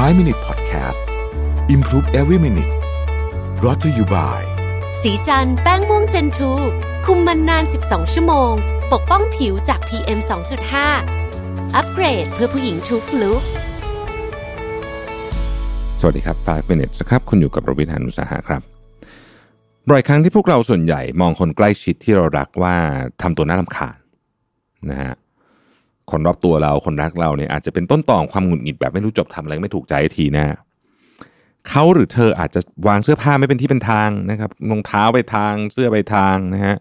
5 Minute Podcast Improve Every Minute brought to you by สีจันแป้งม่วงเจนทูคุมมันนาน 12 ชั่วโมง ปกป้องผิวจาก PM 2.5 อัปเกรดเพื่อผู้หญิงทุกลุกสวัสดีครับ 5 minutes นะครับ คุณอยู่กับรวิทยานุสาหะครับบ่อยครั้งที่พวกเราส่วนใหญ่มองคนใกล้ชิดที่เรารักว่าทำตัวน่ารำคาญนะฮะ คนรอบตัวเราคนรักเราเนี่ยอาจจะเป็นต้นตอของความหงุดหงิดแบบไม่รู้จบทำอะไรไม่ถูกใจทีแน่เขาหรือเธออาจจะวางเสื้อผ้าไม่เป็นที่เป็นทางนะครับรองเท้าไปทางเสื้อไปทางนะฮะ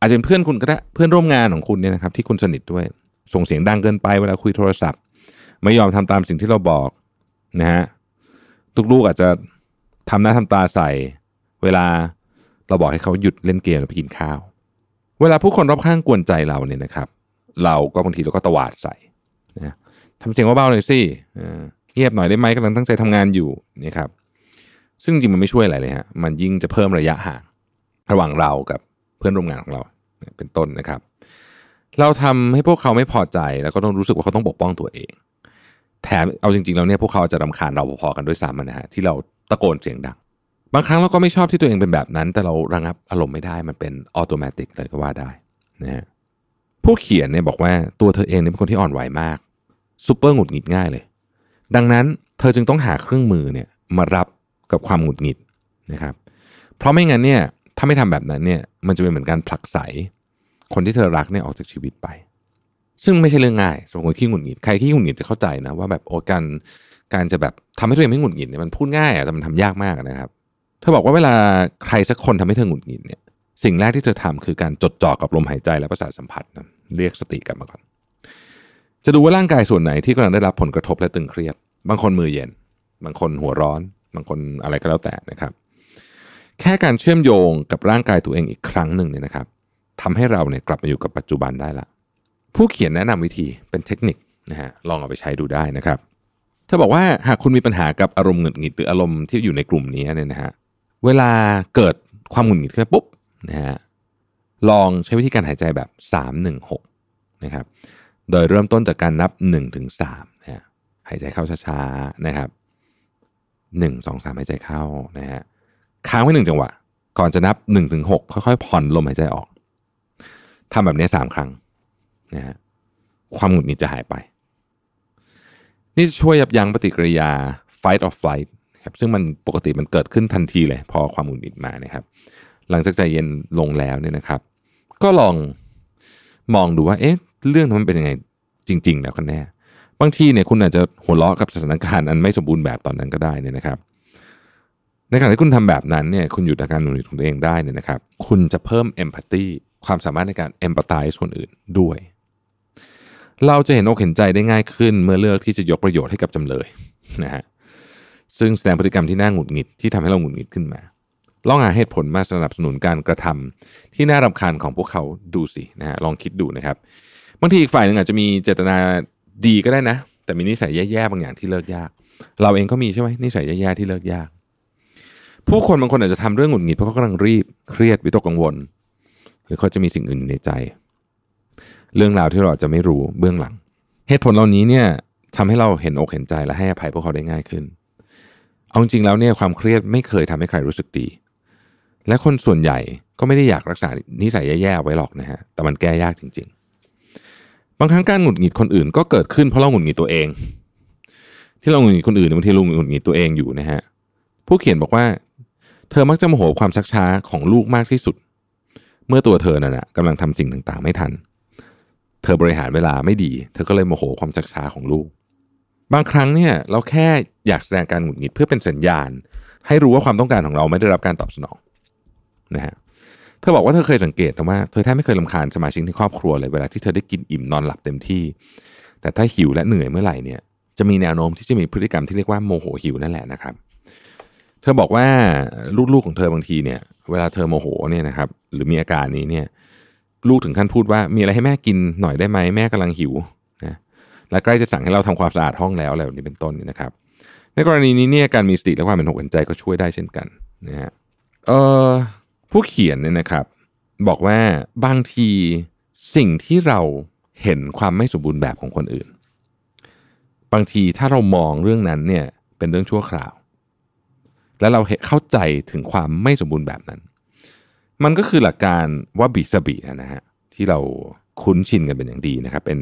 อาจจะเป็นเพื่อนคุณก็ได้เพื่อนร่วมงานของคุณเนี่ยนะครับที่คุณสนิทด้วย ส่งเสียงดังเกินไปเวลาคุยโทรศัพท์ ไม่ยอมทำตามสิ่งที่เราบอกนะฮะทุกลูกอาจจะทำหน้าทำตาใส่ เวลาเราบอกให้เขาหยุดเล่นเกมหรือไปกินข้าว เวลาผู้คนรอบข้างกวนใจเราเนี่ยนะครับ เราก็บางทีเราก็ตวาดใส่นะทำเสียงเบาๆหน่อยสิเงียบหน่อยได้ไหมกำลังตั้งใจทำงานอยู่นี่ครับ ซึ่งจริงมันไม่ช่วยอะไรเลยฮะมันยิ่งจะเพิ่มระยะห่างระหว่างเรากับเพื่อนร่วมงานของเราเป็นต้นนะครับ เราทำให้พวกเขาไม่พอใจแล้วก็ต้องรู้สึกว่าเขาต้องปกป้องตัวเอง แถมเอาจริงๆแล้วเนี่ยพวกเขาจะรำคาญเราพอๆกันด้วยซ้ำนะฮะที่เราตะโกนเสียงดัง บางครั้งเราก็ไม่ชอบที่ตัวเองเป็นแบบนั้น แต่เราระงับอารมณ์ไม่ได้มันเป็น automatic เลยก็ว่าได้นะฮะ ผู้เขียนเนี่ยบอกว่าตัวเธอเองเนี่ยเป็นคนที่อ่อนไหวมากซูเปอร์หงุดหงิดง่ายเลย ดังนั้นเธอจึงต้องหาเครื่องมือเนี่ยมารับกับความหงุดหงิดนะครับ เพราะไม่งั้นเนี่ยถ้าไม่ทำแบบนั้นเนี่ยมันจะเป็นเหมือนการผลักไสคนที่เธอรักเนี่ยออกจากชีวิตไป ซึ่งไม่ใช่เรื่องง่ายสำหรับคนขี้หงุดหงิดใครขี้หงุดหงิดจะเข้าใจนะว่าแบบโอ้การการจะแบบทำให้ตัวเองไม่หงุดหงิดเนี่ยมันพูดง่ายอะแต่มันทำยากมากนะครับ เธอบอกว่าเวลาใครสักคนทำให้เธอหงุดหงิดเนี่ยสิ่งแรกที่เธอทำคือการจดจ่อกับลมหายใจและประสาทสัมผัสนะ เรียกสติกลับมาก่อน จะดูว่าร่างกายส่วนไหนที่กำลังได้รับผลกระทบและตึงเครียด บางคนมือเย็น บางคนหัวร้อน บางคนอะไรก็แล้วแต่นะครับ แค่การเชื่อมโยงกับร่างกายตัวเองอีกครั้งหนึ่งเนี่ยนะครับทำให้เราเนี่ยกลับมาอยู่กับปัจจุบันได้ละผู้เขียนแนะนำวิธีเป็นเทคนิคนะฮะลองเอาไปใช้ดูได้นะครับเธอบอกว่าหากคุณมีปัญหากับอารมณ์หงุดหงิดหรืออารมณ์ที่อยู่ในกลุ่มนี้เนี่ยนะฮะเวลาเกิดความหงุดหงิดขึ้นปุ๊บนะฮะ ลองใช้วิธีการหายใจแบบ 3 1 6 นะครับ โดยเริ่มต้นจากการนับ1ถึง3นะฮะหายใจเข้าช้าๆนะครับ 1 2 3 หายใจเข้านะฮะค้างไว้หนึ่งจังหวะ ก่อนจะนับ1ถึง6ค่อยๆ ผ่อนลมหายใจออกทำแบบนี้สามครั้งนะฮะความหงุดหงิดจะหายไป นี่จะช่วยยับยั้งปฏิกิริยา fight or flight ครับซึ่งมันปกติมันเกิดขึ้นทันทีเลย พอความหงุดหงิดมานะครับ หลังจากใจเย็นลงแล้วเนี่ยนะครับ ก็ลองมองดูว่า เอ๊ะ เรื่องมันเป็นยังไงจริง ๆ แล้วกันแน่ บางทีเนี่ยคุณอาจจะหัวเราะกับสถานการณ์อันไม่สมบูรณ์แบบตอนนั้นก็ได้เนี่ยนะครับ ในขณะที่คุณทำแบบนั้นเนี่ย คุณหยุดอาการหงุดหงิดของตัวเองได้เนี่ยนะครับ คุณจะเพิ่มเอมพัตตีความสามารถในการเอมพัตไตส์คนอื่นด้วย เราจะเห็นอกเห็นใจได้ง่ายขึ้น เมื่อเลือกที่จะยกประโยชน์ให้กับจำเลยนะฮะ ซึ่งแสดงพฤติกรรมที่น่าหงุดหงิดที่ทำให้เราหงุดหงิดขึ้นมา ลองหาเหตุผลมาสนับสนุนการกระทำที่น่ารำคาญของพวกเขาดูสินะฮะลองคิดดูนะครับบางทีอีกฝ่ายหนึ่งอาจจะมีเจตนาดีก็ได้นะ แต่มีนิสัยแย่ๆบางอย่างที่เลิกยาก เราเองก็มีใช่ไหมนิสัยแย่ๆที่เลิกยาก ผู้คนบางคนอาจจะทำเรื่องหงุดหงิดเพราะเขากำลังรีบเครียดวิตกกังวล หรือเขาจะมีสิ่งอื่นอยู่ในใจ เรื่องราวที่เราอาจจะไม่รู้เบื้องหลัง เหตุผลเหล่านี้เนี่ยทำให้เราเห็นอกเห็นใจและให้อภัยพวกเขาได้ง่ายขึ้น เอาจริงแล้วเนี่ยความเครียดไม่เคยทำให้ใครรู้สึกดี และคนส่วนใหญ่ก็ไม่ได้อยากรักษานิสัยแย่ๆไว้หรอกนะฮะ แต่มันแก้ยากจริง ๆ บางครั้งการหงุดหงิดคนอื่น ก็เกิดขึ้นเพราะเราหงุดหงิดตัวเอง ที่เราหงุดหงิดคนอื่นบางทีเราหงุดหงิดตัวเองอยู่นะฮะ ผู้เขียนบอกว่า เธอมักจะโมโหความชักช้าของลูกมากที่สุด เมื่อตัวเธอนั่นนะกำลังทำสิ่งต่างๆ ไม่ทัน เธอบริหารเวลาไม่ดี เธอก็เลยโมโหความชักช้าของลูก บางครั้งเนี่ยเราแค่อยากแสดงการหงุดหงิดเพื่อเป็นสัญญาณ ให้รู้ว่าความต้องการของเราไม่ได้รับการตอบสนอง นะฮะเธอบอกว่าเธอเคยสังเกตนะว่าเธอแทบไม่เคยลำคาญสมาชิกในครอบครัวเลยเวลาที่เธอได้กินอิ่มนอนหลับเต็มที่ แต่ถ้าหิวและเหนื่อยเมื่อไหร่เนี่ยจะมีแนวโน้มที่จะมีพฤติกรรมที่เรียกว่าโมโหหิวนั่นแหละนะครับ เธอบอกว่าลูกๆของเธอบางทีเนี่ย เวลาเธอโมโหเนี่ยนะครับหรือมีอาการนี้เนี่ยลูกถึงขั้นพูดว่ามีอะไรให้แม่กินหน่อยได้ไหมแม่กำลังหิวนะและใกล้จะสั่งให้เราทำความสะอาดห้องแล้วอะไรแบบนี้เป็นต้นนะครับ ในกรณีนี้เนี่ยการมีสติและความเป็นหกเห็นใจก็ช่วยได้เช่นกันนะฮะเออ ผู้เขียนเนี่ยนะครับ บอกว่าบางทีสิ่งที่เราเห็นความไม่สมบูรณ์แบบของคนอื่น บางทีถ้าเรามองเรื่องนั้นเนี่ยเป็นเรื่องชั่วคราว และเราเข้าใจถึงความไม่สมบูรณ์แบบนั้น มันก็คือหลักการว่าบิสบินะฮะที่เราคุ้นชินกันเป็นอย่างดีนะครับ เป็น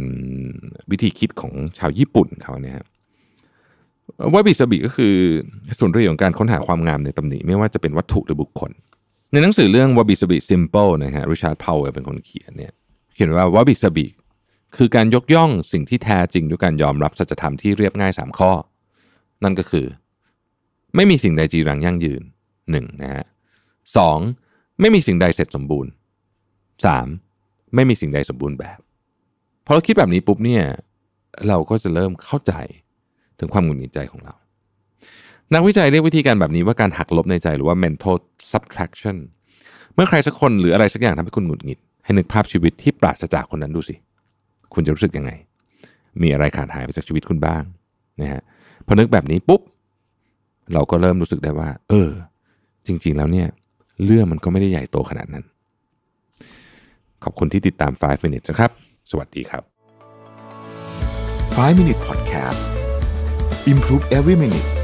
วิธีคิดของชาวญี่ปุ่นเขาเนี่ยว่าบิสบิก็คือส่วนเรื่องของการค้นหาความงามในตำหนิไม่ว่าจะเป็นวัตถุหรือบุคคล ในหนังสือเรื่องว่าบิสบิ simple นะฮะริชาร์ดพาวเวลเป็นคนเขียนเนี่ยเขียนว่า wabi sabi คือการยกย่องสิ่งที่แท้จริงด้วยการยอมรับสัจธรรมที่เรียบง่ายสามข้อ นั่นก็คือ ไม่มีสิ่งใดจีรังยั่งยืนหนึ่งนะฮะสองไม่มีสิ่งใดเสร็จสมบูรณ์สามไม่มีสิ่งใดสมบูรณ์แบบพอเราคิดแบบนี้ปุ๊บเนี่ยเราก็จะเริ่มเข้าใจถึงความหงุดหงิดใจของเรา นักวิจัยเรียกวิธีการแบบนี้ว่าการหักลบในใจหรือว่า mental subtraction เมื่อใครสักคนหรืออะไรสักอย่างทำให้คุณหงุดหงิด ให้นึกภาพชีวิตที่ปราศจากคนนั้นดูสิ คุณจะรู้สึกยังไง มีอะไรขาดหายไปจากชีวิตคุณบ้างนะฮะพอนึกแบบนี้ปุ๊บ เราก็เริ่มรู้สึกได้ว่า เออ จริง ๆ แล้วเนี่ย เรื่องมันก็ไม่ได้ใหญ่โตขนาดนั้น ขอบคุณที่ติดตาม 5 minutes นะครับ สวัสดีครับ 5 minute podcast improve every minute